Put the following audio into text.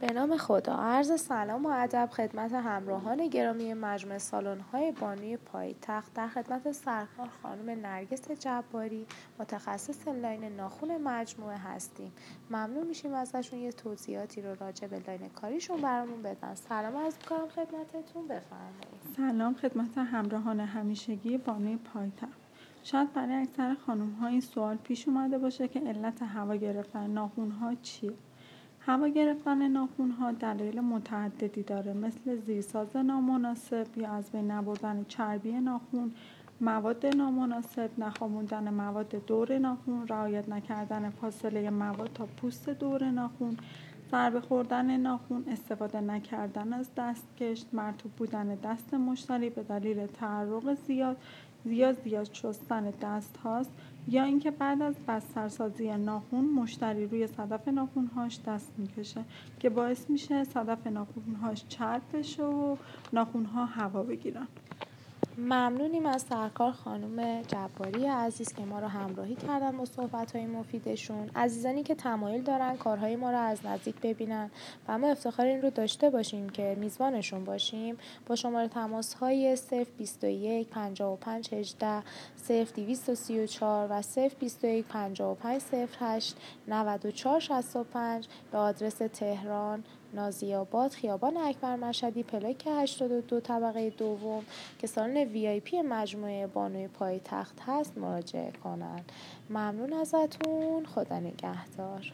به نام خدا. عرض سلام و ادب خدمت همراهان گرامی مجمع سالن های بانوی پایتخت در خدمت سرکار خانم نرگس جباری متخصص line ناخون مجموعه هستیم. ممنون میشیم ازشون یه توضیحاتی رو راجع به line کاریشون برامون بدن. سلام عرض می‌کنم خدمتتون. بفرمایید. سلام خدمت همراهان همیشگی بانوی پایتخت. شاید برای اکثر خانم ها این سوال پیش اومده باشه که علت هوا گرفتن ناخون ها چیه. هوا گرفتن ناخون ها دلایل متعددی داره. مثل زیرساز نامناسب یا از بین نبردن چربی ناخون مواد نامناسب نخوابوندن مواد دور ناخون رعایت نکردن فاصله مواد تا پوست دور ناخون ضربه خوردن ناخون استفاده نکردن از دستکش مرتوب بودن دست مشتری به دلیل تعرق زیاد زیاد زیاد شستن دست هاست یا اینکه بعد از بسترسازی ناخون مشتری روی صدف ناخونهاش دست می‌کشه که باعث میشه صدف ناخونهاش چرب بشه و ناخونها هوا بگیرن. ممنونیم از سرکار خانم جباری عزیز که ما رو همراهی کردن با صحبت های مفیدشون. عزیزانی که تمایل دارن کارهای ما رو از نزدیک ببینن و ما افتخار این رو داشته باشیم که میزبانشون باشیم. با شماره تماس های 021 55 18 0234 و 021 55 08 94 65 به آدرس تهران. نازیاباد خیابان اکبر مشهدی پلاک 82 طبقه دوم که سالن وی آی پی مجموعه بانوی پایتخت هست مراجعه کنند ممنون ازتون. خدا نگهدار.